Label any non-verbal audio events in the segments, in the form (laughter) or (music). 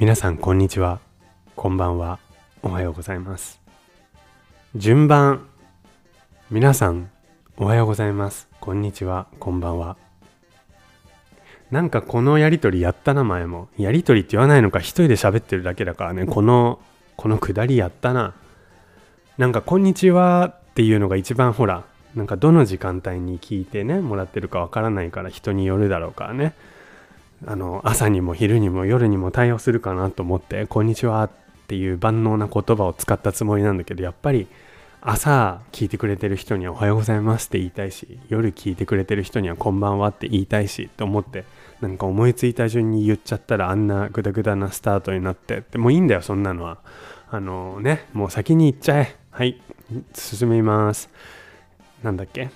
皆さんこんにちは。こんばんは。おはようございます。順番。皆さんおはようございます。こんにちは。こんばんは。なんかこのやりとりやったな前もやりとりって言わないのか一人で喋ってるだけだからね。このこのくだりやったな。なんかこんにちはっていうのが一番ほらなんかどの時間帯に聞いてねもらってるかわからないから人によるだろうからね。あの朝にも昼にも夜にも対応するかなと思って「こんにちは」っていう万能な言葉を使ったつもりなんだけどやっぱり朝聞いてくれてる人には「おはようございます」って言いたいし夜聞いてくれてる人には「こんばんは」って言いたいしと思ってなんか思いついた順に言っちゃったらあんなグダグダなスタートになってでもういいんだよそんなのは。あのねもう先に行っちゃえ。はい進みます。なんだっけ？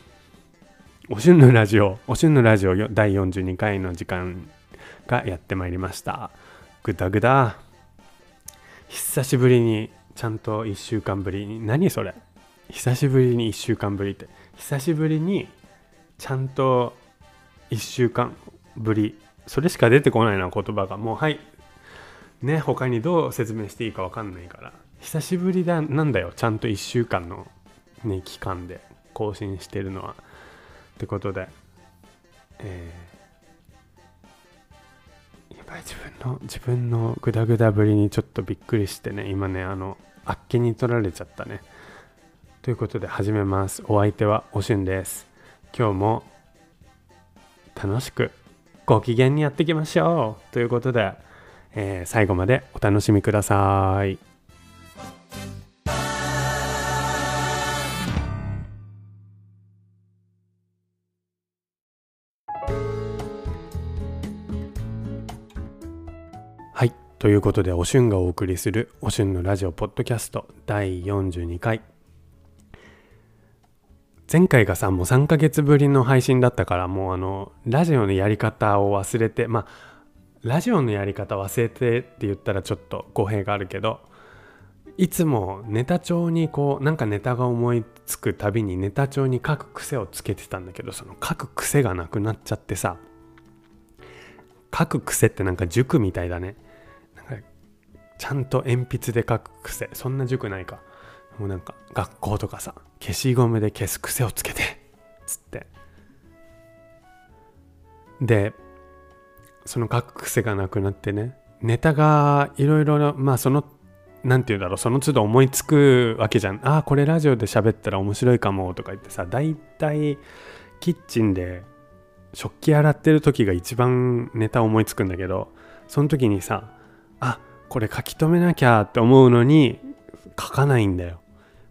おしゅんのラジオ。おしゅんのラジオ第42回の時間がやってまいりました。ぐだぐだ久しぶりにちゃんと1週間ぶりに。何それ？久しぶりに1週間ぶりって。久しぶりにちゃんと1週間ぶり。それしか出てこないな言葉が。もうはい。ね他にどう説明していいか分かんないから。久しぶりだなんだよちゃんと1週間のね期間で。更新してるのはってことでえーぱり自分の自分のグダグダぶりにちょっとびっくりしてね今ねあのあっけに取られちゃったね。ということで始めます。お相手はおしゅんです。今日も楽しくご機嫌にやっていきましょう。ということで、えー、最後までお楽しみください。ということでおしゅんがお送りするおしゅんのラジオポッドキャスト第42回。前回がさもう3ヶ月ぶりの配信だったからもうあのラジオのやり方を忘れてまあラジオのやり方忘れてって言ったらちょっと語弊があるけどいつもネタ帳にこうなんかネタが思いつくたびにネタ帳に書く癖をつけてたんだけどその書く癖がなくなっちゃってさ書く癖ってなんか塾みたいだね。ちゃんと鉛筆で書く癖。そんな塾ないか。もうなんか学校とかさ消しゴムで消す癖をつけて。つって。でその書く癖がなくなってね。ネタがいろいろまあその何て言うんだろう。その都度思いつくわけじゃん。ああこれラジオで喋ったら面白いかもとか言ってさ大体キッチンで食器洗ってる時が一番ネタ思いつくんだけどその時にさあっこれ書き留めなきゃって思うのに書かないんだよ。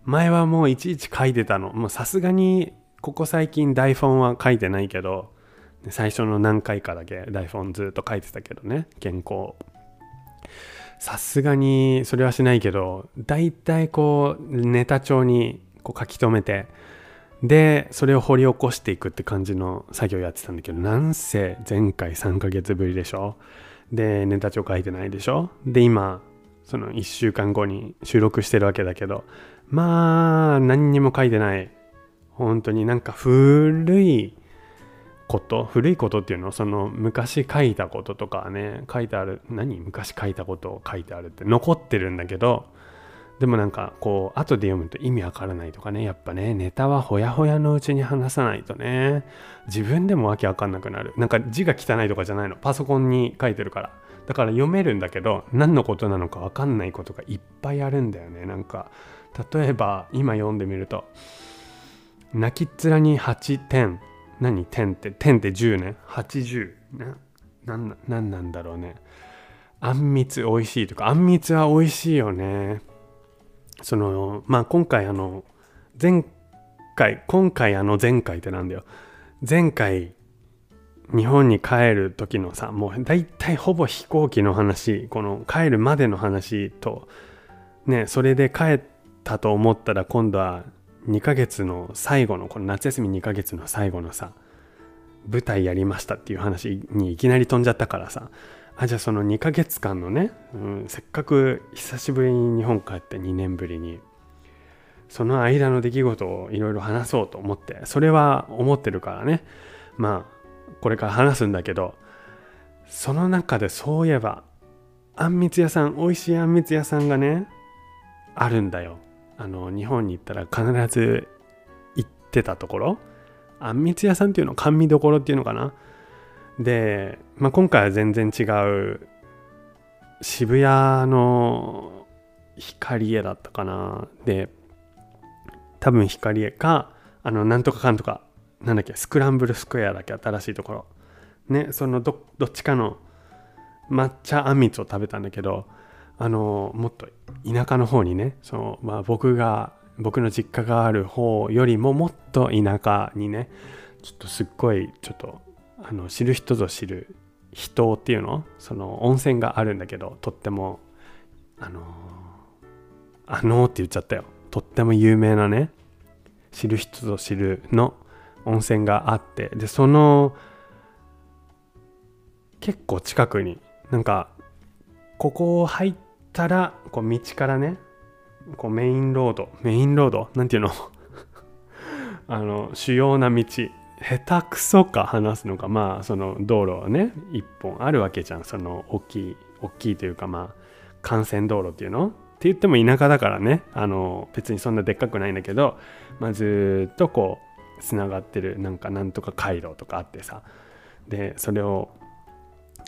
前はもういちいち書いてたの。もうさすがにここ最近台本は書いてないけど、最初の何回かだけ台本ずっと書いてたけどね、原稿。さすがにそれはしないけど、だいたいこうネタ帳にこう書き留めて、で、それを掘り起こしていくって感じの作業やってたんだけど、なんせ前回3ヶ月ぶりでしょでネタ帳書いてないでしょ？で今その1週間後に収録してるわけだけどまあ何にも書いてない。本当になんか古いこと？古いことっていうの？その昔書いたこととかね書いてある何？昔書いたことを書いてあるって残ってるんだけどでもなんかこう後で読むと意味わからないとかね。やっぱねネタはほやほやのうちに話さないとね。自分でもわけわかんなくなる。なんか字が汚いとかじゃないの。パソコンに書いてるから。だから読めるんだけど何のことなのかわかんないことがいっぱいあるんだよね。なんか例えば今読んでみると泣きっ面に8点。何？点って？点って10ね。80な何なんだろうね。あんみつ美味しいとか。あんみつは美味しいよね。そのまあ今回あの前回今回あの前回ってなんだよ。前回日本に帰る時のさもう大体ほぼ飛行機の話この帰るまでの話とねそれで帰ったと思ったら今度は2ヶ月の最後のこの夏休み2ヶ月の最後のさ舞台やりましたっていう話にいきなり飛んじゃったからさ。あじゃあその2ヶ月間のね、うん、せっかく久しぶりに日本帰って2年ぶりにその間の出来事をいろいろ話そうと思ってそれは思ってるからね。まあこれから話すんだけどその中でそういえばあんみつ屋さん美味しいあんみつ屋さんがねあるんだよ。あの日本に行ったら必ず行ってたところ。あんみつ屋さんっていうの甘味どころっていうのかな。で、まあ、今回は全然違う渋谷の光栄だったかな。で多分光栄かあのなんとかかんとかなんだっけスクランブルスクエアだっけ新しいところ。ねそのどっちかの抹茶あんみつを食べたんだけどあのもっと田舎の方にねその、まあ、僕が僕の実家がある方よりももっと田舎にねちょっとすっごいちょっとあの知る人ぞ知る人っていうの？その温泉があるんだけどとってもあのあのって言っちゃったよ。とっても有名なね知る人ぞ知るの温泉があって。でその結構近くになんかここを入ったらこう道からねこうメインロードメインロード？なんていうの？(laughs) あの主要な道。下手くそか話すのか。まあその道路はね一本あるわけじゃん。その大きい大きいというかまあ幹線道路っていうの？って言っても田舎だからね。あの別にそんなでっかくないんだけど、まあ、ずっとこうつながってるなんかなんとか回路とかあってさ。でそれを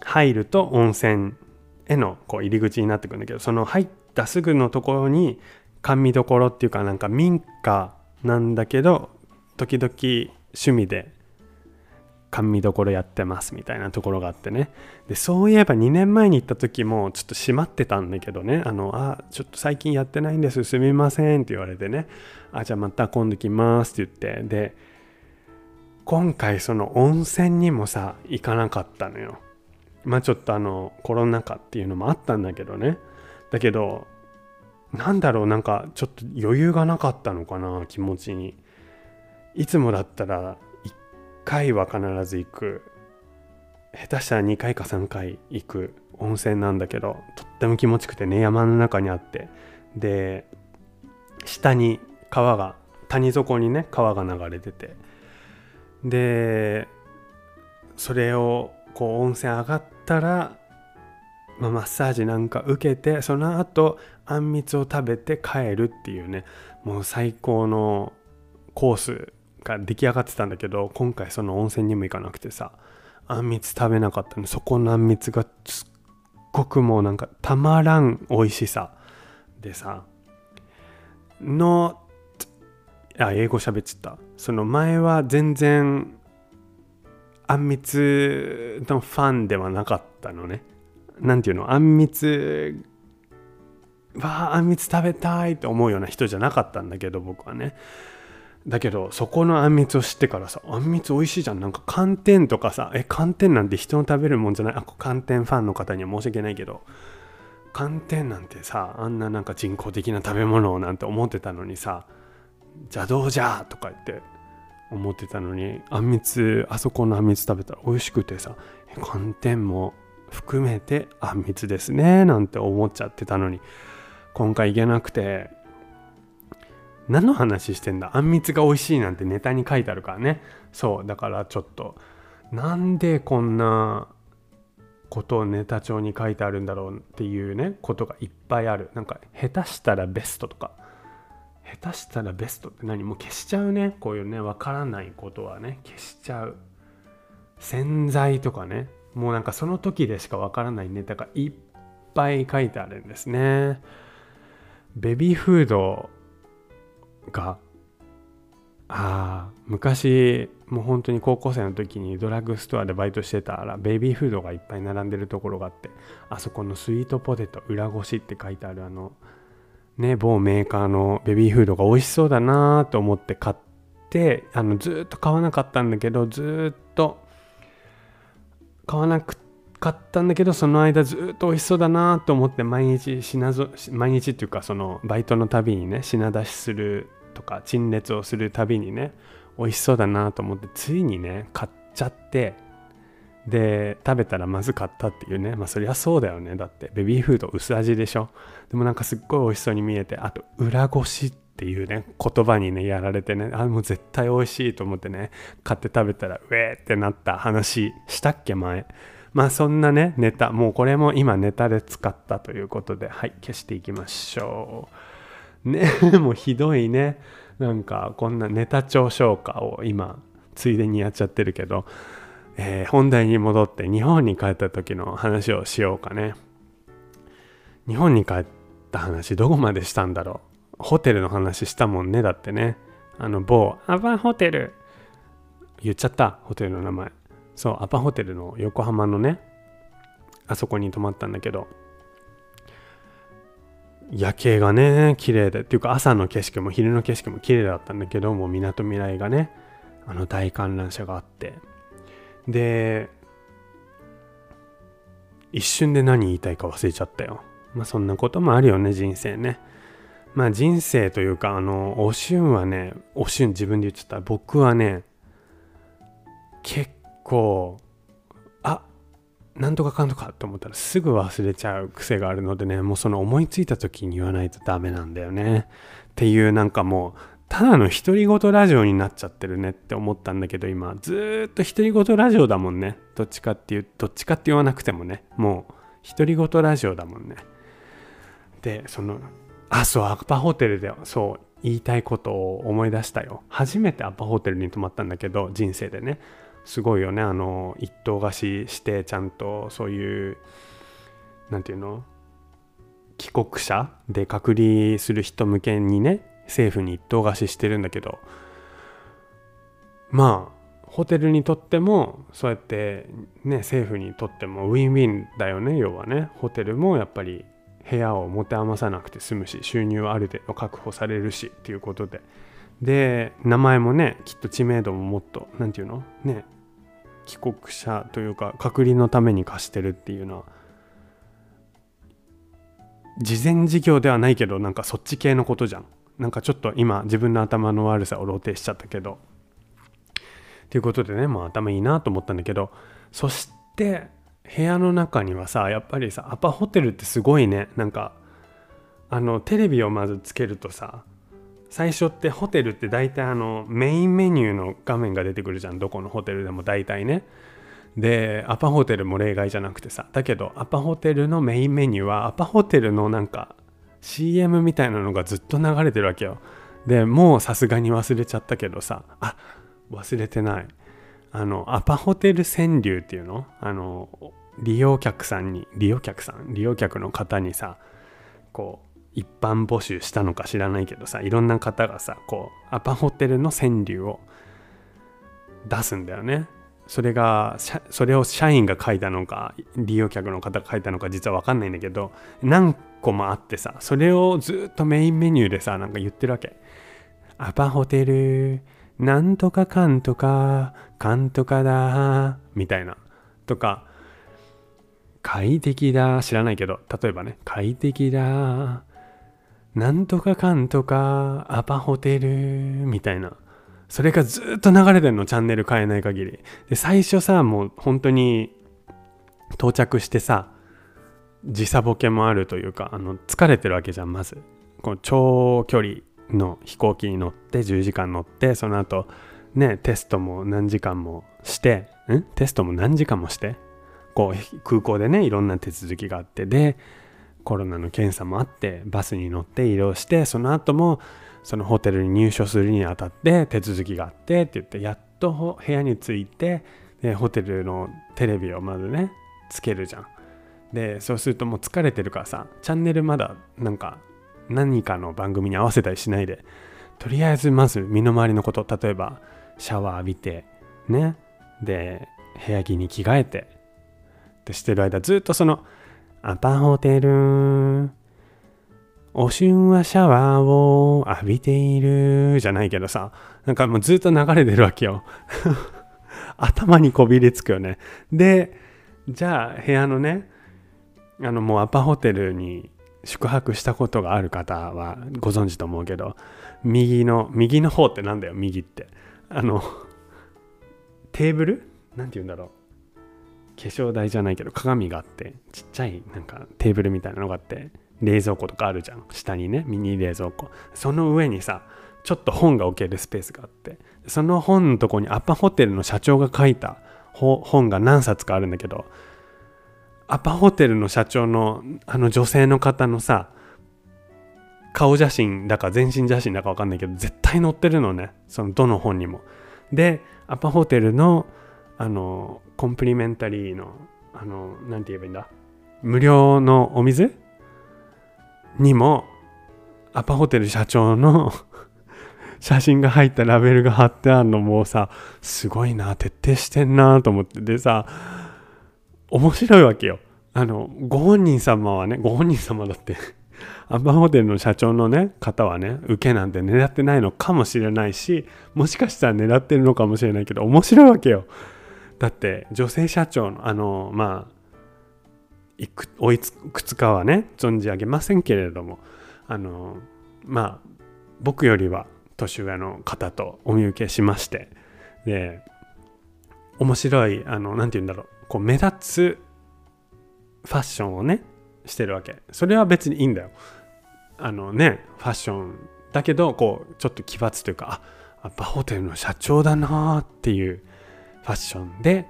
入ると温泉へのこう入り口になってくるんだけどその入ったすぐのところに甘味どころっていうかなんか民家なんだけど時々趣味で甘味どころやってますみたいなところがあってね。でそういえば2年前に行った時もちょっと閉まってたんだけどね。あのあちょっと最近やってないんです。すみませんって言われてね。あじゃあまた今度来ますって言って。で今回その温泉にもさ行かなかったのよ。まあちょっとあのコロナ禍っていうのもあったんだけどね。だけどなんだろうなんかちょっと余裕がなかったのかな気持ちに。いつもだったら1回は必ず行く。下手したら2回か3回行く温泉なんだけどとっても気持ちくてね山の中にあって。で下に川が谷底にね川が流れてて。でそれをこう温泉上がったら、まあ、マッサージなんか受けてその後あんみつを食べて帰るっていうねもう最高のコースが出来上がってたんだけど今回その温泉にも行かなくてさあんみつ食べなかったのそこのあんみつがすっごくもうなんかたまらん美味しさでさのあ英語喋っちゃったその前は全然あんみつのファンではなかったのね。なんていうの？あんみつわああんみつ食べたいって思うような人じゃなかったんだけど僕はね。だけどそこのあんみつを知ってからさあんみつ美味しいじゃん。なんか寒天とかさえ寒天なんて人の食べるもんじゃない？あ寒天ファンの方には申し訳ないけど寒天なんてさあんななんか人工的な食べ物をなんて思ってたのにさ邪道じゃとか言って思ってたのにあんみつあそこのあんみつ食べたら美味しくてさ寒天も含めてあんみつですねなんて思っちゃってたのに今回行けなくて何の話してんだ？あんみつが美味しいなんてネタに書いてあるからね。そうだからちょっと。なんでこんなことをネタ帳に書いてあるんだろうっていうねことがいっぱいある。なんか下手したらベストとか。下手したらベストって何？もう消しちゃうね。こういうねわからないことはね。消しちゃう。洗剤とかね。もうなんかその時でしかわからないネタがいっぱい書いてあるんですね。ベビーフードがああ昔もう本当に高校生の時にドラッグストアでバイトしてたらベイビーフードがいっぱい並んでるところがあってあそこのスイートポテト裏ごしって書いてあるあのね、某メーカーのベビーフードが美味しそうだなと思って買ってあのずっと買わなかったんだけどずっと買わなくかったんだけどその間ずっと美味しそうだなと思って毎日品ぞ毎日っていうかそのバイトのたびにね品出しするとか陳列をするたびにね美味しそうだなと思ってついにね買っちゃってで食べたらまずかったっていうねまあそりゃそうだよね。だってベビーフード薄味でしょ。でもなんかすっごい美味しそうに見えてあと裏ごしっていうね言葉にねやられてねあもう絶対美味しいと思ってね買って食べたらうえーってなった話したっけ前。まあそんなねネタもうこれも今ネタで使ったということではい消していきましょう。ね (laughs) もうひどいね。なんかこんなネタ帳消化を今ついでにやっちゃってるけど、えー、本題に戻って日本に帰った時の話をしようかね。日本に帰った話どこまでしたんだろう。ホテルの話したもんねだってね。あの某アパホテル。言っちゃったホテルの名前。そうアパホテルの横浜のねあそこに泊まったんだけど。夜景がね綺麗で。っていうか朝の景色も昼の景色も綺麗だったんだけどもみなとみらいがねあの大観覧車があって。で一瞬で何言いたいか忘れちゃったよ。まあそんなこともあるよね人生ね。まあ人生というかあのおしゅんはねおしゅん自分で言っちゃった。僕はね結構なんとかかんとかと思ったらすぐ忘れちゃう癖があるのでねもうその思いついた時に言わないとダメなんだよね。っていうなんかもうただの独り言ラジオになっちゃってるねって思ったんだけど今ずっと独り言ラジオだもんね。どっちかっていうどっちかって言わなくてもね。もう独り言ラジオだもんね。でそのあそうアパホテルでそう言いたいことを思い出したよ。初めてアパホテルに泊まったんだけど人生でね。すごいよね。あの一棟貸ししてちゃんとそういう何て言うの？帰国者で隔離する人向けにね政府に一棟貸ししてるんだけど。まあホテルにとってもそうやってね政府にとってもウィンウィンだよね要はね。ホテルもやっぱり部屋を持て余さなくて済むし収入ある程度確保されるしっていうことで。で名前もねきっと知名度ももっと何て言うの？ね帰国者というか隔離のために貸してるっていうのは事前事業ではないけどなんかそっち系のことじゃん。なんかちょっと今自分の頭の悪さを露呈しちゃったけど。ということでねもう頭いいなと思ったんだけど。そして部屋の中にはさやっぱりさアパホテルってすごいね。なんかあのテレビをまずつけるとさ最初ってホテルって大体あのメインメニューの画面が出てくるじゃん。どこのホテルでも大体ね。でアパホテルも例外じゃなくてさ。だけどアパホテルのメインメニューはアパホテルのなんか CM みたいなのがずっと流れてるわけよ。でもうさすがに忘れちゃったけどさ。あ忘れてない。あのアパホテル川柳っていうの？あの利用客さんに利用客さん？利用客の方にさこう一般募集したのか知らないけどさいろんな方がさこうアパホテルの川柳を出すんだよね。それがそれを社員が書いたのか利用客の方が書いたのか実は分かんないんだけど何個もあってさそれをずっとメインメニューでさなんか言ってるわけ。アパホテルなんとかかんとかかんとかだみたいな。とか快適だ知らないけど例えばね快適だなんとかかんとかアパホテルみたいな。それがずっと流れてんのチャンネル変えない限り。で最初さもう本当に到着してさ時差ボケもあるというかあの疲れてるわけじゃんまず。この長距離の飛行機に乗って10時間乗ってその後ねテストも何時間もしてん？テストも何時間もして？こう空港でねいろんな手続きがあって。でコロナの検査もあってバスに乗って移動してその後もそのホテルに入所するにあたって手続きがあってって言ってやっと部屋に着いてでホテルのテレビをまずねつけるじゃん。でそうするともう疲れてるからさチャンネルまだなんか何かの番組に合わせたりしないでとりあえずまず身の回りのこと例えばシャワー浴びてねで部屋着に着替えてってしてる間ずっとそのアパホテル。おしゅんはシャワーを浴びているじゃないけどさ、なんかもうずっと流れてるわけよ。(laughs) 頭にこびりつくよね。で、じゃあ部屋のね、あのもうアパホテルに宿泊したことがある方はご存知と思うけど、右の、右の方ってなんだよ、右って。あの、テーブル？なんて言うんだろう。化粧台じゃないけど鏡があってちっちゃいなんかテーブルみたいなのがあって冷蔵庫とかあるじゃん。下にねミニ冷蔵庫。その上にさちょっと本が置けるスペースがあってその本のとこにアパホテルの社長が書いた本が何冊かあるんだけどアパホテルの社長のあの女性の方のさ顔写真だか全身写真だか分かんないけど絶対載ってるのね。そのどの本にも。でアパホテルのあのコンプリメンタリーのあの何て言えばいいんだ？無料のお水にもアパホテル社長の (laughs) 写真が入ったラベルが貼ってあるのもさすごいな徹底してんなと思ってでさ面白いわけよ。あのご本人様はねご本人様だってアパホテルの社長のね方はね受けなんて狙ってないのかもしれないしもしかしたら狙ってるのかもしれないけど面白いわけよ。だって女性社長のあのまあいくおいくつかはね存じ上げませんけれどもあのまあ僕よりは年上の方とお見受けしましてで面白いあの何て言うんだろうこう目立つファッションをねしてるわけ。それは別にいいんだよ。あのねファッションだけどこうちょっと奇抜というかあバホテルの社長だなっていうファッションで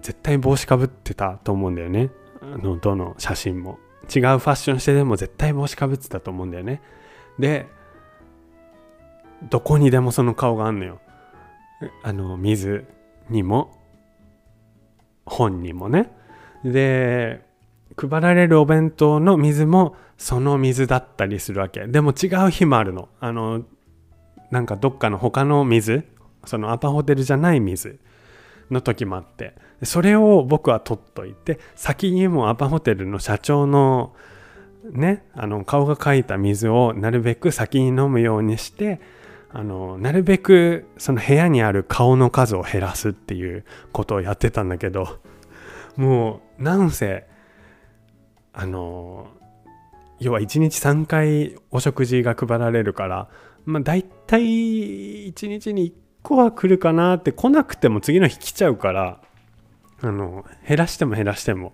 絶対帽子かぶってたと思うんだよね。あのどの写真も。違うファッションしてでも絶対帽子かぶってたと思うんだよね。でどこにでもその顔があんのよ。あの水にも本にもね。で配られるお弁当の水もその水だったりするわけ。でも違う日もあるの。あのなんかどっかの他の水そのアパホテルじゃない水の時もあってそれを僕は取っといて先にもアパホテルの社長のねあの顔が描いた水をなるべく先に飲むようにしてあのなるべくその部屋にある顔の数を減らすっていうことをやってたんだけどもうなんせあの要は1日3回お食事が配られるからまあ大体1日に1個は来るかなって来なくても次の日来ちゃうからあの減らしても減らしても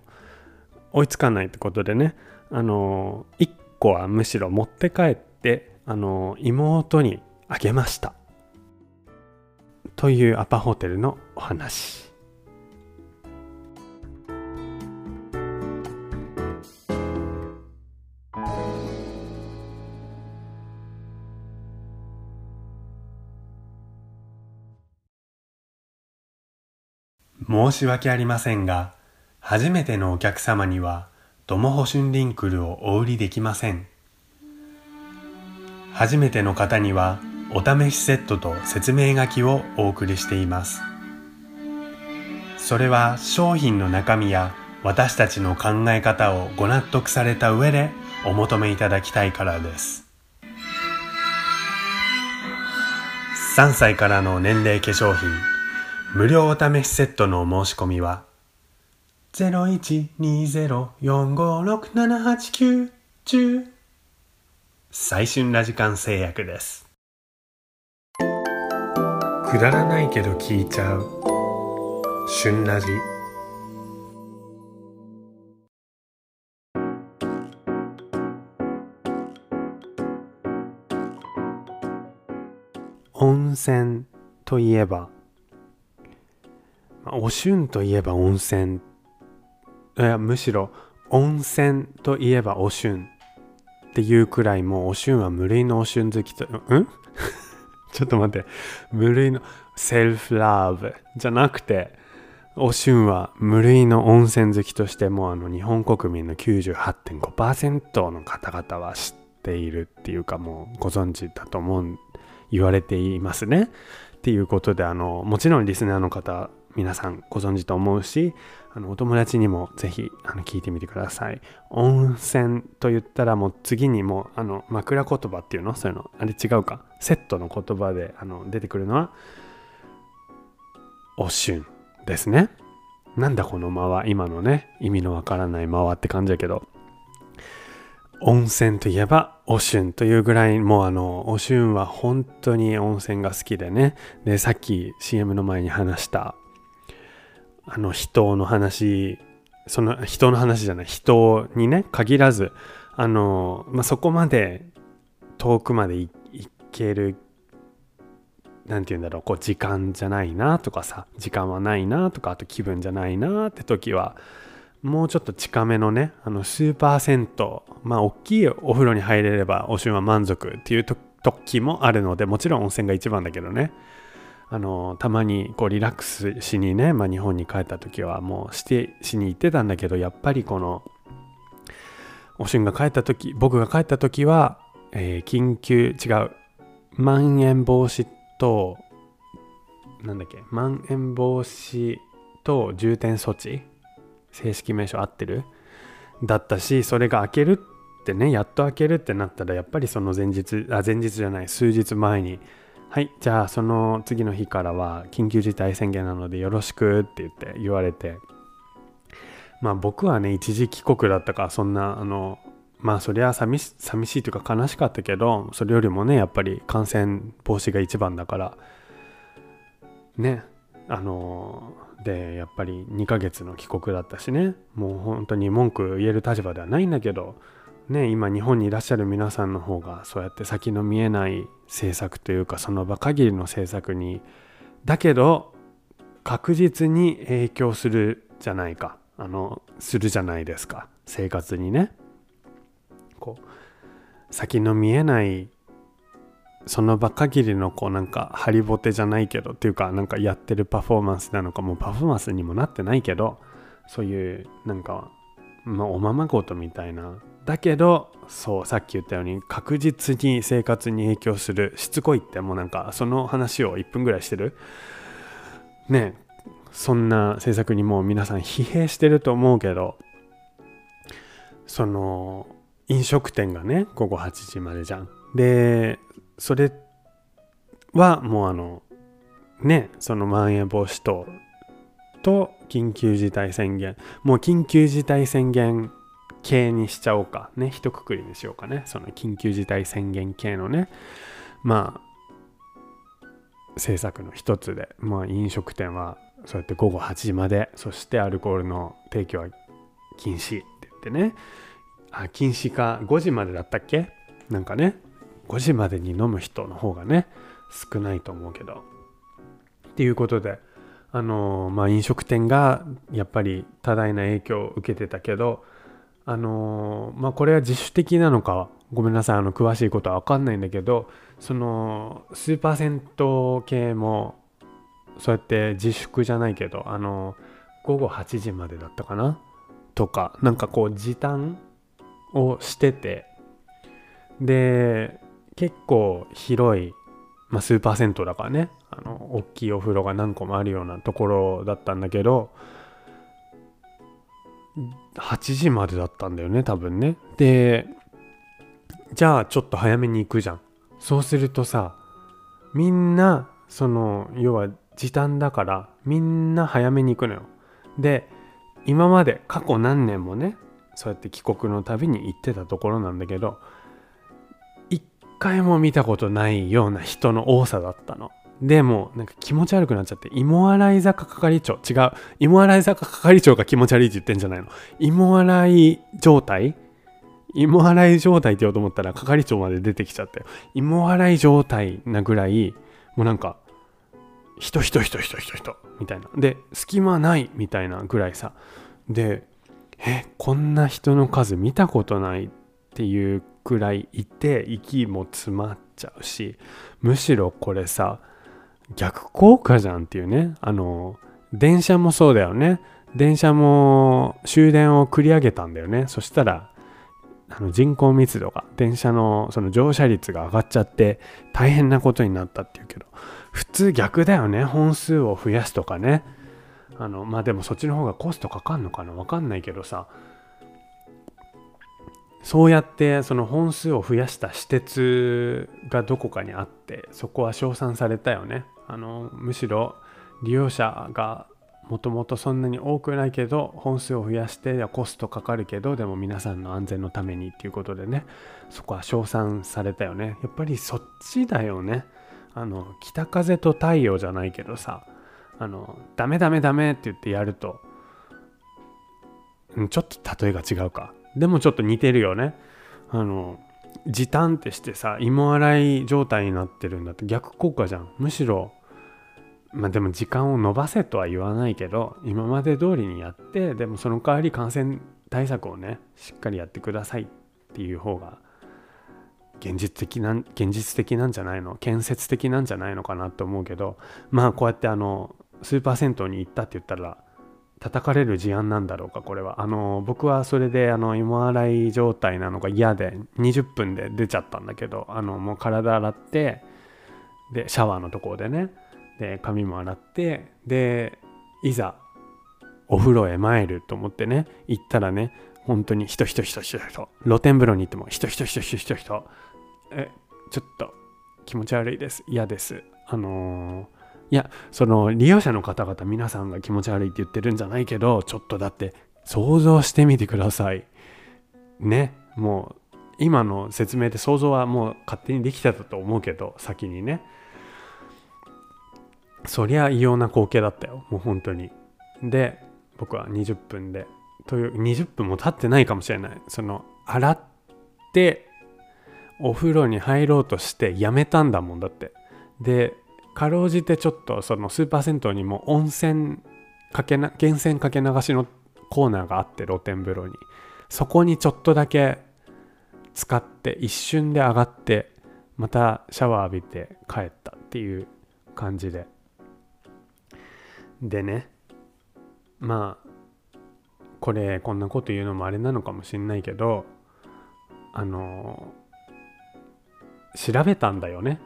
追いつかないってことでね。あの1個はむしろ持って帰ってあの妹にあげました。というアパホテルのお話。申し訳ありませんが、初めてのお客様には、ドモホシュンリンクルをお売りできません。初めての方には、お試しセットと説明書きをお送りしています。それは商品の中身や私たちの考え方をご納得された上でお求めいただきたいからです。3歳からの年齢化粧品無料お試しセットのお申し込みは0120-456-789-10最春ラジカン製薬です。くだらないけど聞いちゃう。旬ラジ。温泉といえばお旬といえば温泉。いやむしろ温泉といえばお旬っていうくらいもうお旬は無類のお旬好きとん？(laughs) ちょっと待って。無類のセルフラーブじゃなくてお旬は無類の温泉好きとしてもあの日本国民の98.5%の方々は知っているっていうかもうご存知だと思う言われていますね。っていうことであのもちろんリスナーの方皆さんご存知と思うしあのお友達にもぜひあの聞いてみてください。温泉と言ったらもう次にもうあの枕言葉っていうの？そういうの。あれ違うか？セットの言葉であの出てくるのはおしゅんですね。なんだこの間は？今のね意味のわからない間はって感じだけど。温泉といえばおしゅんというぐらいもうあのおしゅんは本当に温泉が好きでね。でさっき CM の前に話したあの人の話その人の話じゃない人にね限らずあの、まあ、そこまで遠くまで行ける何て言うんだろうこう時間じゃないなとかさ時間はないなとかあと気分じゃないなって時はもうちょっと近めのねあのスーパー銭湯まあ大きいお風呂に入れればおしんは満足っていう時もあるのでもちろん温泉が一番だけどね。あのたまにこうリラックスしにね、まあ、日本に帰った時はもうしてしに行ってたんだけどやっぱりこのおしゅんが帰った時僕が帰った時は、えー、緊急違うまん延防止となんだっけまん延防止と重点措置正式名称合ってる？だったしそれが開けるってねやっと開けるってなったらやっぱりその前日あ前日じゃない数日前にはいじゃあその次の日からは緊急事態宣言なのでよろしくって言って言われて。まあ僕はね一時帰国だったからそんなあのまあそりゃ寂し寂しいというか悲しかったけどそれよりもねやっぱり感染防止が一番だから。ねあのでやっぱり2ヶ月の帰国だったしね。もう本当に文句言える立場ではないんだけどね、今日本にいらっしゃる皆さんの方がそうやって先の見えない政策というかその場限りの政策にだけど確実に影響するじゃないか。あのするじゃないですか。生活にね。こう先の見えないその場限りのこうなんかハリボテじゃないけどっていうかなんかやってるパフォーマンスなのかもうパフォーマンスにもなってないけどそういうなんかまあおままごとみたいなだけどそうさっき言ったように確実に生活に影響するしつこいってもうなんかその話を1分ぐらいしてる。ねそんな政策にもう皆さん疲弊してると思うけどその飲食店がね午後8時までじゃん。でそれはもうあのねそのまん延防止等と緊急事態宣言。もう緊急事態宣言系にしちゃおうかね。一括りにしようかね。その緊急事態宣言系のね。まあ政策の一つで。まあ飲食店はそうやって午後8時まで。そしてアルコールの提供は禁止って言ってね。あ禁止か。5時までだったっけ？なんかね。5時までに飲む人の方がね少ないと思うけど。っていうことであのまあ飲食店がやっぱり多大な影響を受けてたけどあのまあこれは自主的なのかごめんなさいあの詳しいことは分かんないんだけどそのスーパー銭湯系もそうやって自粛じゃないけどあの午後8時までだったかな？とかなんかこう時短をしててで結構広い、まあ、スーパー銭湯だからねあの大きいお風呂が何個もあるようなところだったんだけど8時までだったんだよね多分ね。でじゃあちょっと早めに行くじゃん。そうするとさみんなその要は時短だからみんな早めに行くのよ。で今まで過去何年もねそうやって帰国の旅に行ってたところなんだけど一回も見たことないような人の多さだったの。でもなんか気持ち悪くなっちゃって芋洗坂係長違う。芋洗坂係長が気持ち悪いって言ってんじゃないの？芋洗い状態？芋洗い状態って言おうと思ったら係長まで出てきちゃったよ。芋洗い状態なぐらいもうなんか人人人人人人みたいなで隙間ないみたいなぐらいさでえこんな人の数見たことないっていうくらいいて息も詰まっちゃうしむしろこれさ逆効果じゃんっていうね。あの電車もそうだよね。電車も終電を繰り上げたんだよね。そしたらあの人口密度が電車のその乗車率が上がっちゃって大変なことになったっていうけど。普通逆だよね。本数を増やすとかね。あのまあでもそっちの方がコストかかんのかな。わかんないけどさ。そうやってその本数を増やした私鉄がどこかにあってそこは称賛されたよね。あのむしろ利用者がもともとそんなに多くないけど本数を増やしてコストかかるけどでも皆さんの安全のためにっていうことでねそこは称賛されたよね。やっぱりそっちだよね。あの北風と太陽じゃないけどさあのダメダメダメって言ってやるとうんちょっと例えが違うか。でもちょっと似てるよね。あの時短ってしてさ芋洗い状態になってるんだって。逆効果じゃん。むしろまあでも時間を延ばせとは言わないけど今まで通りにやってでもその代わり感染対策をねしっかりやってくださいっていう方が現実的なん現実的なんじゃないの？建設的なんじゃないのかなと思うけど。まあこうやってあのスーパー銭湯に行ったって言ったら叩かれる事案なんだろうかこれは。あの僕はそれであの芋洗い状態なのが嫌で20分で出ちゃったんだけどあのもう体洗ってでシャワーのところでねで髪も洗ってでいざお風呂へ参ると思ってね行ったらね本当に人人人人人露天風呂に行っても人人人人人人えちょっと気持ち悪いです嫌です。あのーいやその利用者の方々皆さんが気持ち悪いって言ってるんじゃないけどちょっとだって想像してみてください。ねもう今の説明で想像はもう勝手にできてたと思うけど先にね。そりゃ異様な光景だったよもう本当に。で僕は20分でという20分も経ってないかもしれない。その洗ってお風呂に入ろうとしてやめたんだもんだって。でかろうじてちょっとそのスーパー銭湯にも温泉かけな源泉かけ流しのコーナーがあって露天風呂にそこにちょっとだけ使って一瞬で上がってまたシャワー浴びて帰ったっていう感じで。でね。まあこれこんなこと言うのもあれなのかもしんないけどあの調べたんだよね。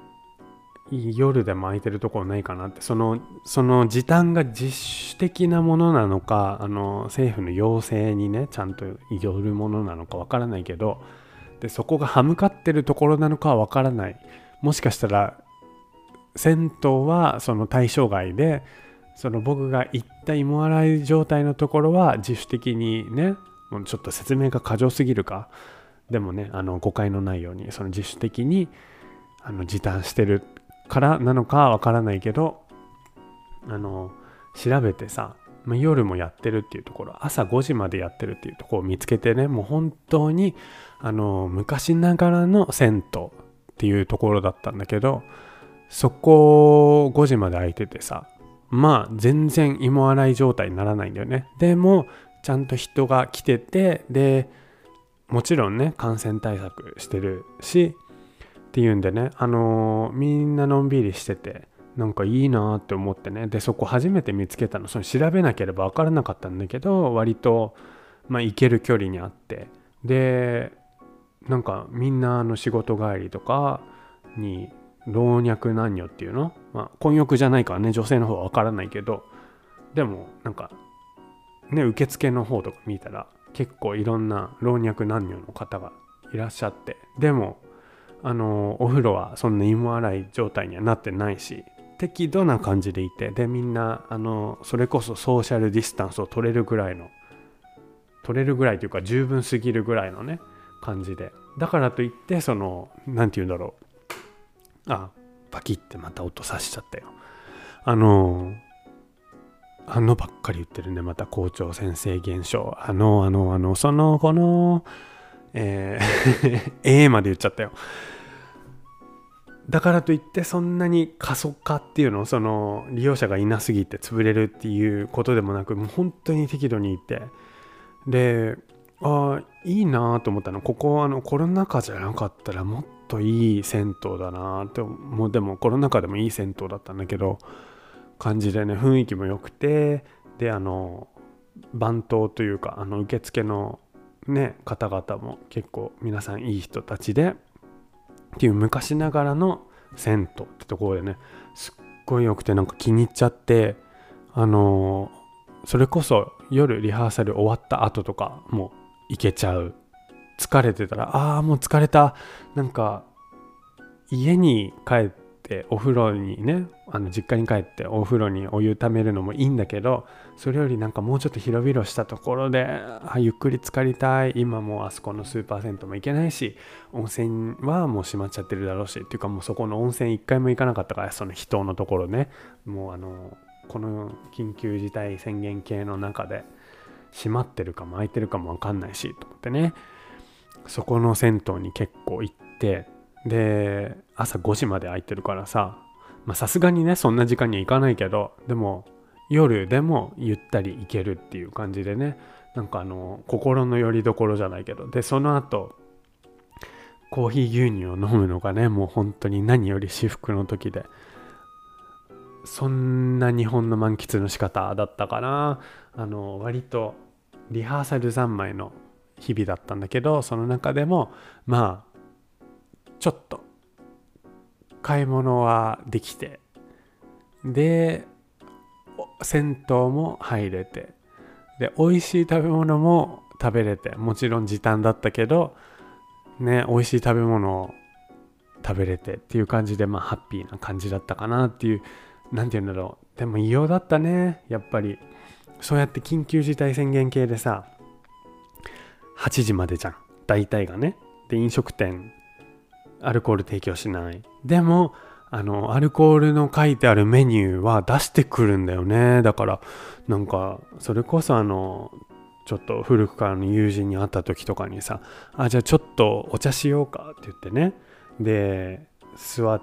夜でも空いてるところないかなって。そのその時短が自主的なものなのかあの政府の要請にねちゃんとよるものなのかわからないけどでそこが歯向かってるところなのかはわからない。もしかしたら銭湯はその対象外でその僕が行った芋洗い状態のところは自主的にねもうちょっと説明が過剰すぎるか。でもねあの誤解のないようにその自主的にあの時短してるからなのかわからないけどあの調べてさ、まあ、夜もやってるっていうところ朝5時までやってるっていうところを見つけてねもう本当にあの昔ながらの銭湯っていうところだったんだけどそこ5時まで空いててさまあ全然芋洗い状態にならないんだよね。でもちゃんと人が来ててでもちろんね感染対策してるしっていうんでね、あのー、みんなのんびりしてて、なんかいいなって思ってね、で、そこ初めて見つけたの、その調べなければ分からなかったんだけど、割と、まあ、行ける距離にあって、で、なんかみんなの仕事帰りとかに、老若男女っていうの、まあ、婚欲じゃないからね、女性の方は分からないけど、でも、なんか、ね、受付の方とか見たら、結構いろんな老若男女の方がいらっしゃって、でも、あのお風呂はそんな芋洗い状態にはなってないし適度な感じでいてでみんなあのそれこそソーシャルディスタンスを取れるぐらいの取れるぐらいというか十分すぎるぐらいのね感じで。だからといってその何て言うんだろう。あパキってまた音さしちゃったよ。あのあのばっかり言ってるねまた校長先生現象。あのあのあのそのこのえー、(laughs) えまで言っちゃったよ。だからといってそんなに過疎化っていうのその利用者がいなすぎて潰れるっていうことでもなくもう本当に適度にいて。でああいいなと思ったのここあのコロナ禍じゃなかったらもっといい銭湯だなってもう。でもコロナ禍でもいい銭湯だったんだけど感じでね雰囲気も良くて。であの番頭というかあの受付のね方々も結構皆さんいい人たちでっていう昔ながらの銭湯ってところでねすっごい良くてなんか気に入っちゃってあのー、それこそ夜リハーサル終わった後とかもう行けちゃう。疲れてたらああもう疲れた。なんか家に帰ってお風呂にねあの実家に帰ってお風呂にお湯ためるのもいいんだけどそれよりなんかもうちょっと広々したところでゆっくり浸かりたい。今もうあそこのスーパー銭湯も行けないし温泉はもう閉まっちゃってるだろうしっていうかもうそこの温泉一回も行かなかったからその人のところね。もうあのこの緊急事態宣言系の中で閉まってるかも空いてるかも分かんないしと思ってね。そこの銭湯に結構行ってで朝5時まで空いてるからささすがにねそんな時間に行かないけどでも夜でもゆったり行けるっていう感じでねなんかあの心の拠り所じゃないけどでその後コーヒー牛乳を飲むのがねもう本当に何より至福の時でそんな日本の満喫の仕方だったかな。あの割とリハーサル三昧の日々だったんだけどその中でもまあちょっと買い物はできてで銭湯も入れてで美味しい食べ物も食べれてもちろん時短だったけどね美味しい食べ物を食べれてっていう感じでまあハッピーな感じだったかなっていう何て言うんだろう。でも異様だったねやっぱり。そうやって緊急事態宣言系でさ8時までじゃん。大体がね。で飲食店アルコール提供しない。でもあのアルコールの書いてあるメニューは出してくるんだよね。だからなんかそれこそあのちょっと古くからの友人に会った時とかにさあじゃあちょっとお茶しようかって言ってね。で座っ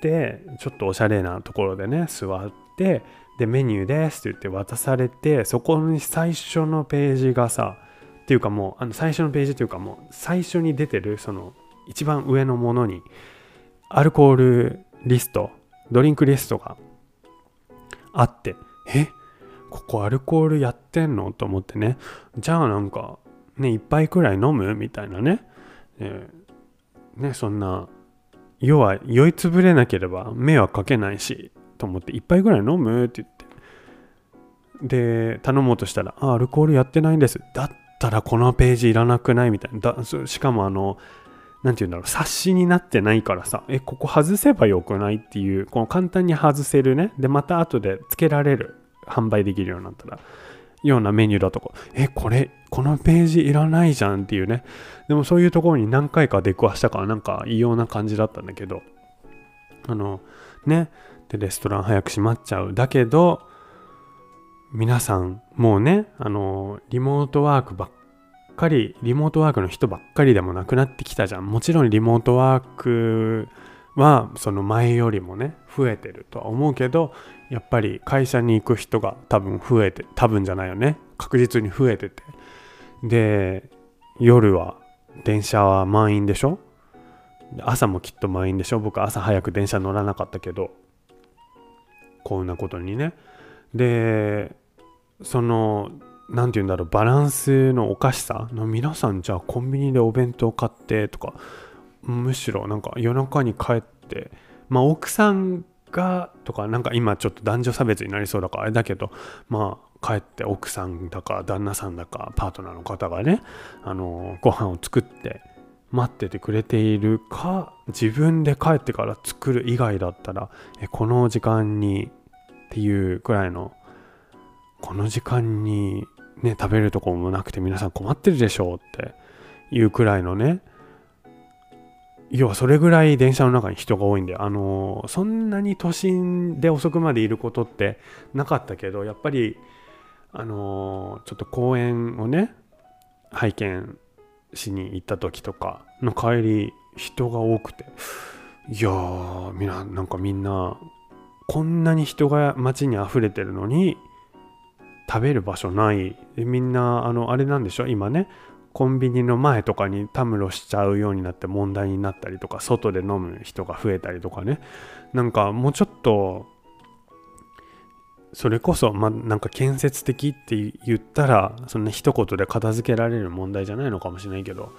てちょっとおしゃれなところでね座ってでメニューですって言って渡されてそこに最初のページがさっていうかもうあの最初のページというかもう最初に出てるその一番上のものにアルコールリストドリンクリストがあってえここアルコールやってんの？と思ってね。じゃあなんかね一杯くらい飲む？みたいなね、えー、ねそんな要は酔いつぶれなければ迷惑かけないしと思って一杯ぐらい飲む？って言って。で頼もうとしたらあアルコールやってないんです。だったらこのページいらなくない？みたいな。だしかもあの何て言うんだろう冊子になってないからさ。えここ外せばよくないっていうこの簡単に外せるね。でまた後で付けられる。販売できるようになったら。ようなメニューだとかえこれこのページいらないじゃんっていうね。でもそういうところに何回か出くわしたからなんか異様な感じだったんだけど。あのね。でレストラン早く閉まっちゃう。だけど皆さんもうねあのリモートワークばっかりリモートワークの人ばっかりでもなくなってきたじゃん。もちろんリモートワークはその前よりもね増えてるとは思うけどやっぱり会社に行く人が多分増えて多分じゃないよね。確実に増えてて。で夜は電車は満員でしょ？朝もきっと満員でしょ？僕朝早く電車乗らなかったけど。こんなことにね。でその何て言うんだろうバランスのおかしさ？の皆さんじゃあコンビニでお弁当買ってとかむしろなんか夜中に帰ってまあ奥さんがとかなんか今ちょっと男女差別になりそうだからあれだけどまあ帰って奥さんだか旦那さんだかパートナーの方がねあのご飯を作って待っててくれているか自分で帰ってから作る以外だったらえこの時間にっていうくらいのこの時間にね食べるとこもなくて皆さん困ってるでしょうっていうくらいのね。要はそれぐらい電車の中に人が多いんであのそんなに都心で遅くまでいることってなかったけどやっぱりあのちょっと公園をね拝見しに行った時とかの帰り人が多くて。いやーみんななんかみんなこんなに人が街に溢れてるのに食べる場所ない。みんなあのあれなんでしょ？今ねコンビニの前とかにたむろしちゃうようになって問題になったりとか外で飲む人が増えたりとかね。なんかもうちょっとそれこそまあなんか建設的って言ったらそんな一言で片付けられる問題じゃないのかもしれないけど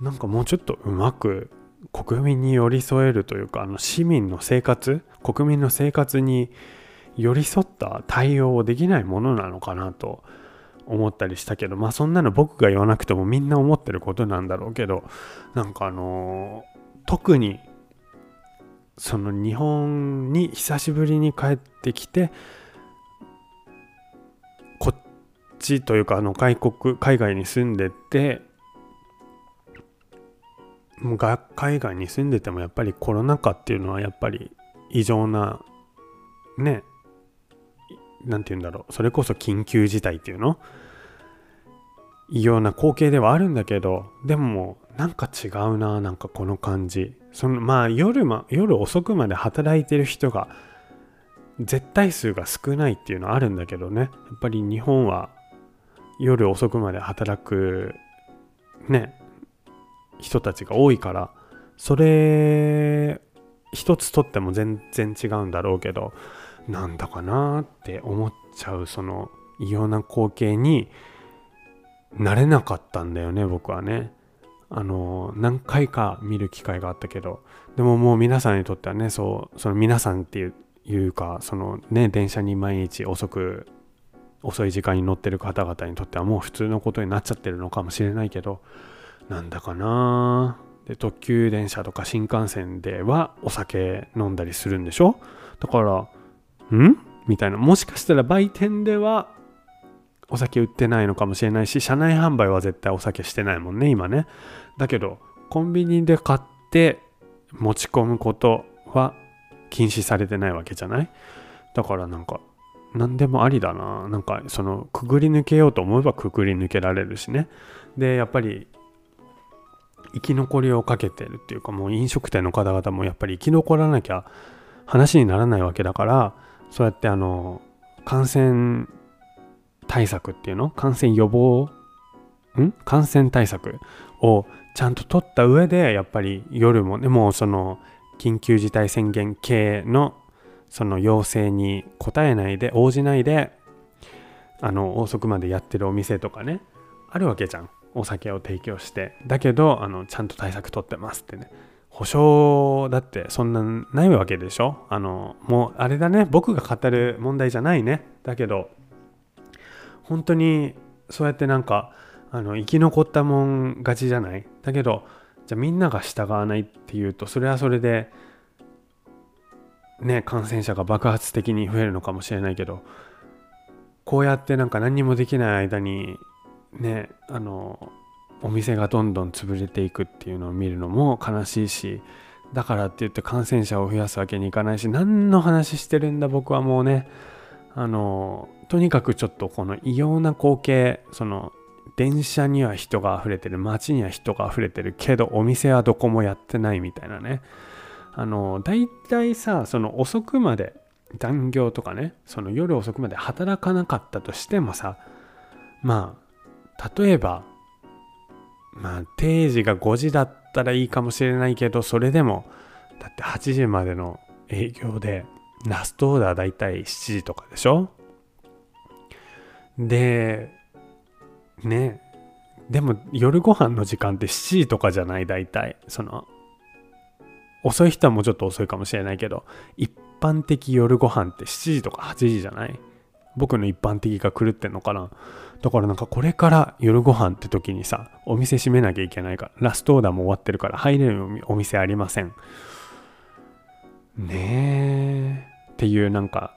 なんかもうちょっとうまく国民に寄り添えるというかあの市民の生活国民の生活に寄り添った対応をできないものなのかなと思ったりしたけどまあそんなの僕が言わなくてもみんな思ってることなんだろうけどなんかあの特にその日本に久しぶりに帰ってきてこっちというかあの外国海外に住んでてもう海外に住んでてもやっぱりコロナ禍っていうのはやっぱり異常なね何て言うんだろう。それこそ緊急事態っていうの？異様な光景ではあるんだけどでもなんか違うななんかこの感じ。そのまあ夜,、ま、夜遅くまで働いてる人が絶対数が少ないっていうのはあるんだけどね。やっぱり日本は夜遅くまで働くね人たちが多いからそれ一つとっても全然違うんだろうけどなんだかなって思っちゃうその異様な光景になれなかったんだよね僕はね。あの何回か見る機会があったけど。でももう皆さんにとってはねそうその皆さんっていういうかそのね電車に毎日遅く遅い時間に乗ってる方々にとってはもう普通のことになっちゃってるのかもしれないけどなんだかなで特急電車とか新幹線ではお酒飲んだりするんでしょ？だからん？みたいな。もしかしたら売店ではお酒売ってないのかもしれないし車内販売は絶対お酒してないもんね今ね。だけどコンビニで買って持ち込むことは禁止されてないわけじゃない？だからなんか何でもありだな。なんかそのくぐり抜けようと思えばくぐり抜けられるしね。でやっぱり生き残りをかけてるっていうかもう飲食店の方々もやっぱり生き残らなきゃ話にならないわけだからそうやってあの感染対策っていうの？感染予防？ん？感染対策をちゃんと取った上でやっぱり夜もねもその緊急事態宣言系のその要請に応えないで応じないであの遅くまでやってるお店とかねあるわけじゃん。お酒を提供して。だけどあのちゃんと対策取ってますってね。保証だってそんなないわけでしょ？あのもうあれだね。僕が語る問題じゃないね。だけど本当にそうやってなんかあの生き残ったもん勝ちじゃない？だけどじゃあみんなが従わないっていうとそれはそれでね感染者が爆発的に増えるのかもしれないけどこうやってなんか何にもできない間にねあのお店がどんどん潰れていくっていうのを見るのも悲しいしだからって言って感染者を増やすわけにいかないし何の話してるんだ僕はもうね。あのとにかくちょっとこの異様な光景その電車には人が溢れてる街には人が溢れてるけどお店はどこもやってないみたいなね。あの大体さその遅くまで残業とかねその夜遅くまで働かなかったとしてもさまあ例えばまあ定時が5時だったらいいかもしれないけどそれでもだって8時までの営業でラストオーダーだいたい7時とかでしょ？でねでも夜ご飯の時間って7時とかじゃない？大体その遅い人はもうちょっと遅いかもしれないけど一般的夜ご飯って7時とか8時じゃない？僕の一般的が狂ってんのかな？だからなんかこれから夜ご飯って時にさお店閉めなきゃいけないからラストオーダーも終わってるから入れるお店ありません。ねえ。っていうなんか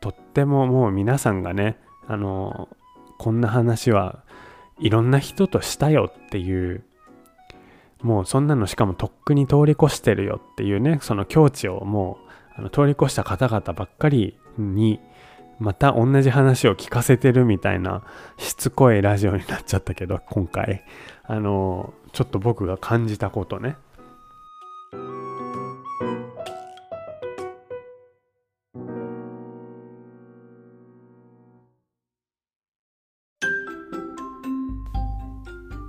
とってももう皆さんがねあのこんな話はいろんな人としたよっていうもうそんなのしかもとっくに通り越してるよっていうねその境地をもうあの通り越した方々ばっかりにまた同じ話を聞かせてるみたいなしつこいラジオになっちゃったけど今回。あのちょっと僕が感じたことね。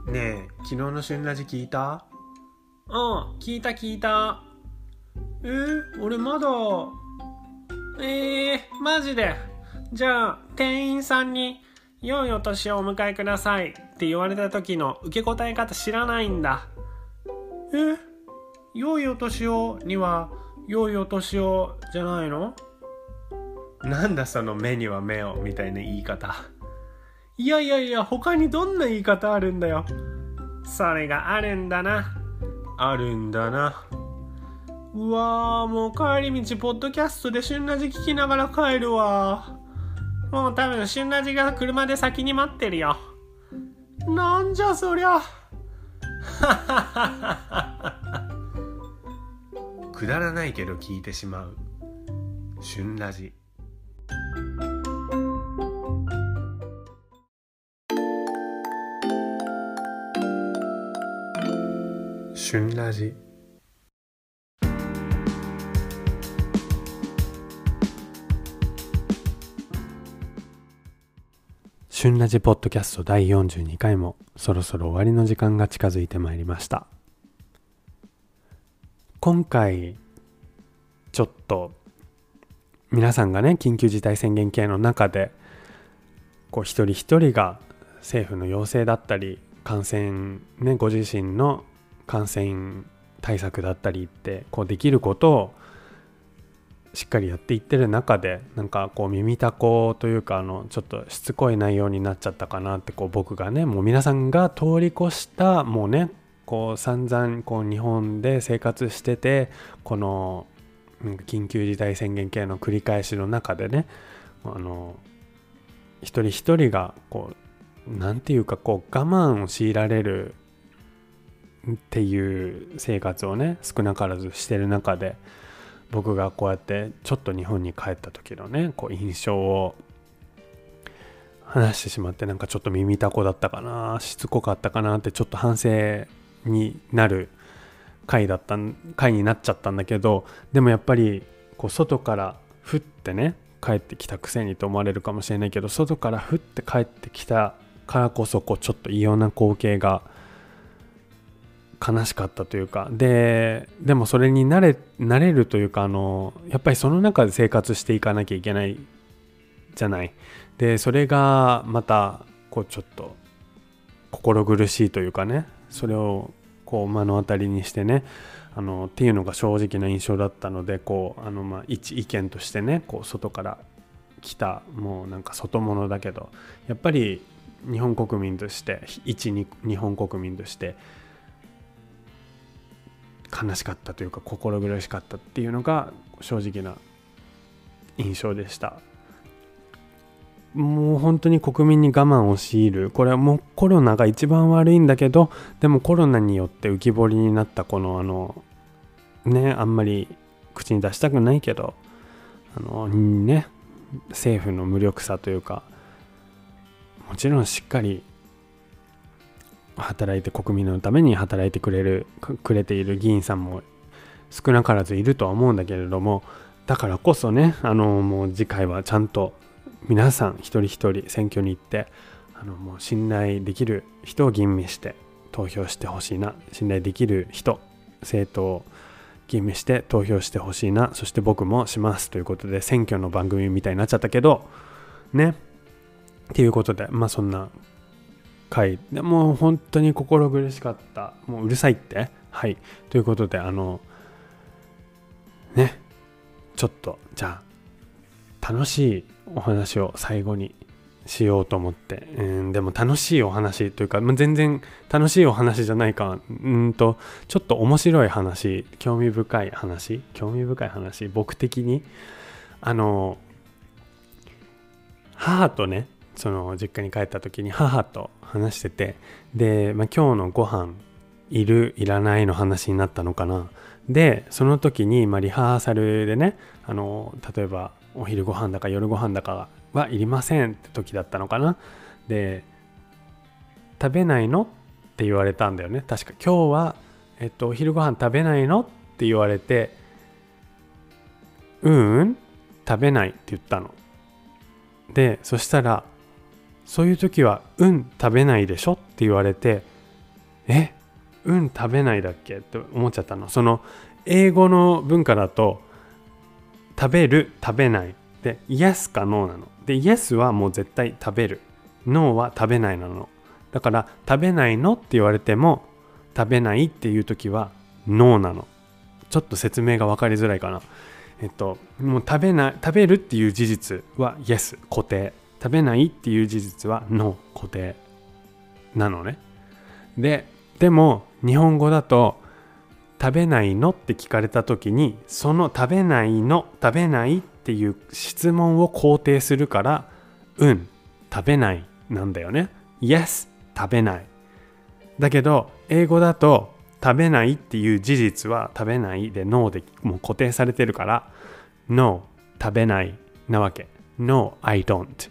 ねえ昨日の旬ラジ聞いた？うん聞いた聞いた。えー、俺まだ。えー、マジでじゃあ店員さんに「良いお年をお迎えください」って言われた時の受け答え方知らないんだ。え？良いお年をには良いお年をじゃないの？なんだその目には目をみたいな言い方。いやいやいや他にどんな言い方あるんだよ。それがあるんだな。あるんだな。うわーもう帰り道ポッドキャストで旬ラジ聞きながら帰るわもう多分、旬ラジが車で先に待ってるよ。なんじゃそりゃ。(laughs) くだらないけど聞いてしまう。旬ラジ。旬ラジ。旬ラジポッドキャスト第42回もそろそろ終わりの時間が近づいてまいりました。今回ちょっと皆さんがね緊急事態宣言系の中でこう一人一人が政府の要請だったり感染ねご自身の感染対策だったりってこうできることをしっかりやっていってる中でなんかこう耳たこというかあのちょっとしつこい内容になっちゃったかなってこう僕がねもう皆さんが通り越したもうねこう散々こう日本で生活しててこの緊急事態宣言系の繰り返しの中でねあの一人一人がこう何て言うかこう我慢を強いられるっていう生活をね少なからずしてる中で僕がこうやってちょっと日本に帰った時のねこう印象を話してしまってなんかちょっと耳たこだったかなしつこかったかなってちょっと反省になる回だった回になっちゃったんだけどでもやっぱりこう外からふってね帰ってきたくせにと思われるかもしれないけど外からふって帰ってきたからこそこうちょっと異様な光景が悲しかったというか。ででもそれに慣れ慣れるというかあのやっぱりその中で生活していかなきゃいけないじゃない。でそれがまたこうちょっと心苦しいというかね。それをこう目の当たりにしてね。あのっていうのが正直な印象だったのでこうあのまあ一意見としてねこう外から来たもうなんか外物だけどやっぱり日本国民として一日本国民として悲しかったというか心苦しかったっていうのが正直な印象でした。もう本当に国民に我慢を強いる。これはもうコロナが一番悪いんだけどでもコロナによって浮き彫りになったこのあのねあんまり口に出したくないけどあのね政府の無力さというかもちろんしっかり働いて国民のために働いてくれるくれている議員さんも少なからずいるとは思うんだけれどもだからこそねあのもう次回はちゃんと皆さん一人一人選挙に行ってあのもう信頼できる人を吟味して投票してほしいな信頼できる人政党を吟味して投票してほしいなそして僕もしますということで選挙の番組みたいになっちゃったけどね。っていうことでまあそんな回。でもう本当に心苦しかった。もううるさいって。はい。ということであのね。ちょっとじゃあ楽しいお話を最後にしようと思って、うん、でも楽しいお話というか、まあ、全然楽しいお話じゃないか。うんとちょっと面白い話。興味深い話。興味深い話。僕的にあの母とねその実家に帰った時に (laughs) 母と話しててで、まあ、今日のご飯いるいらないの話になったのかな。でその時に、まあ、リハーサルでねあの例えばお昼ご飯だか夜ご飯だかはいりませんって時だったのかな。で食べないのって言われたんだよね。確か今日は、えっと、お昼ご飯食べないのって言われてううん食べないって言ったの。でそしたらそういう時は「うん食べないでしょ」って言われて「えうん食べないだっけ?」って思っちゃったの。その英語の文化だと「食べる」「食べない」で「イエス」か「ノー」なの。で「イエス」はもう絶対食べる「ノー」は食べないなの。だから「食べないの?」って言われても「食べない」っていう時は「ノー」なの。ちょっと説明が分かりづらいかな。えっともう食べない食べるっていう事実はイエス固定。食べないっていう事実はの固定なのね。ででも日本語だと食べないのって聞かれた時にその食べないの食べないっていう質問を肯定するからうん食べないなんだよね。Yes 食べない。だけど英語だと食べないっていう事実は食べないで No でもう固定されてるから No 食べないなわけ。No I don't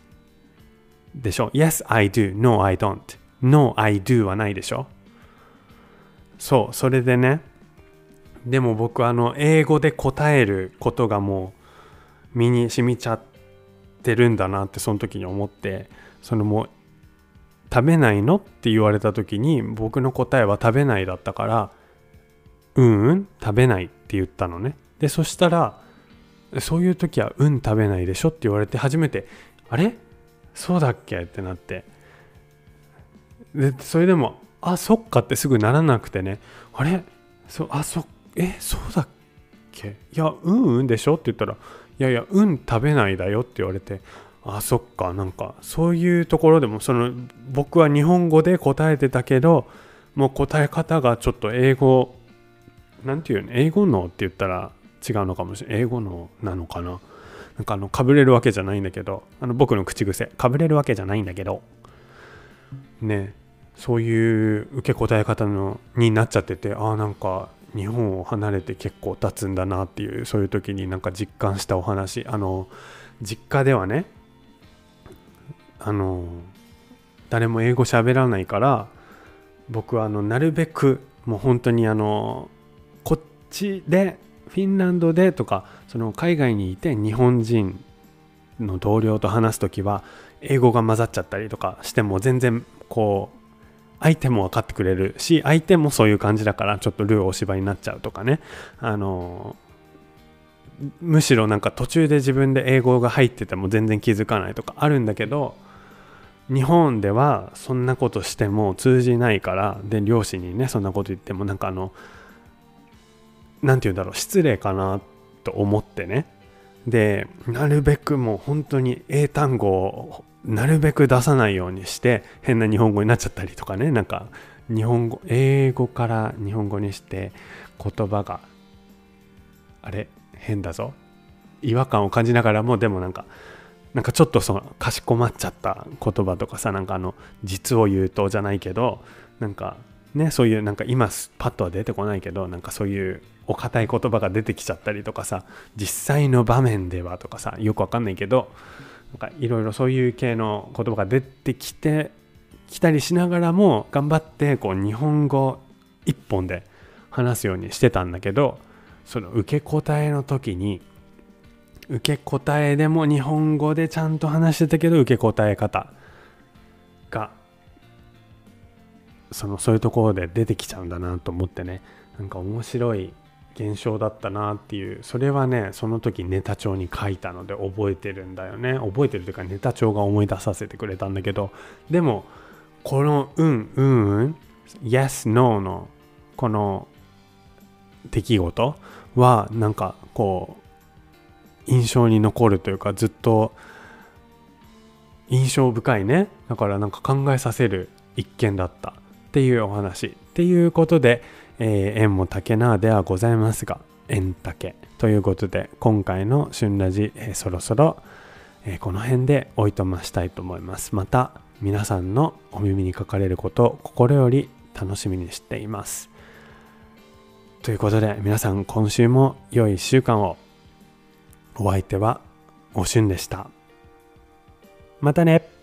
でしょ ?Yes, I do. No, I don't. No, I do はないでしょ？そうそれでねでも僕あの英語で答えることがもう身に染みちゃってるんだなってその時に思ってそのもう食べないのって言われた時に僕の答えは食べないだったからうんうん食べないって言ったのねでそしたらそういう時はうん食べないでしょって言われて初めてあれ？そうだっけ？ってなって。でそれでもあそっかってすぐならなくてね。あれ？そあそえそうだっけ？いやうんうんでしょ？って言ったらいやいやうん食べないだよって言われて。あそっか。なんかそういうところでもその僕は日本語で答えてたけどもう答え方がちょっと英語なんていうの？英語のって言ったら違うのかもしれない。英語のなのかな？なんかあのかぶれるわけじゃないんだけどあの僕の口癖かぶれるわけじゃないんだけどねそういう受け答え方のになっちゃっててああなんか日本を離れて結構経つんだなっていうそういう時になんか実感したお話あの実家ではねあの誰も英語喋らないから僕はあのなるべくもう本当にあのこっちでフィンランドでとかその海外にいて日本人の同僚と話す時は英語が混ざっちゃったりとかしても全然こう相手も分かってくれるし相手もそういう感じだからちょっとルーお芝居になっちゃうとかね。あのむしろなんか途中で自分で英語が入ってても全然気づかないとかあるんだけど日本ではそんなことしても通じないからで両親にねそんなこと言ってもなんかあの何て言うんだろう失礼かなってと思ってね。でなるべくもう本当に英単語をなるべく出さないようにして変な日本語になっちゃったりとかね。なんか日本語英語から日本語にして言葉があれ変だぞ。違和感を感じながらもでもなんかなんかちょっとそのかしこまっちゃった言葉とかさなんかあの実を言うとじゃないけどなんかねそういうなんか今パッとは出てこないけどなんかそういうお堅い言葉が出てきちゃったりとかさ実際の場面ではとかさよくわかんないけどなんかいろいろそういう系の言葉が出てきてきたりしながらも頑張ってこう日本語一本で話すようにしてたんだけどその受け答えの時に受け答えでも日本語でちゃんと話してたけど受け答え方がそのそういうところで出てきちゃうんだなと思ってね。なんか面白い現象だったなっていう。それはねその時ネタ帳に書いたので覚えてるんだよね。覚えてるというかネタ帳が思い出させてくれたんだけど。でもこのうんうんうん Yes No のこの出来事はなんかこう印象に残るというかずっと印象深いね。だからなんか考えさせる一件だった。っていうお話っていうことでえー、縁も竹縄ではございますが、縁竹ということで、今回の旬ラジ、えー、そろそろ、えー、この辺でおいとましたいと思います。また、皆さんのお耳にかかれることを心より楽しみにしています。ということで、皆さん今週も良い1週間を。お相手は、おしゅんでした。またね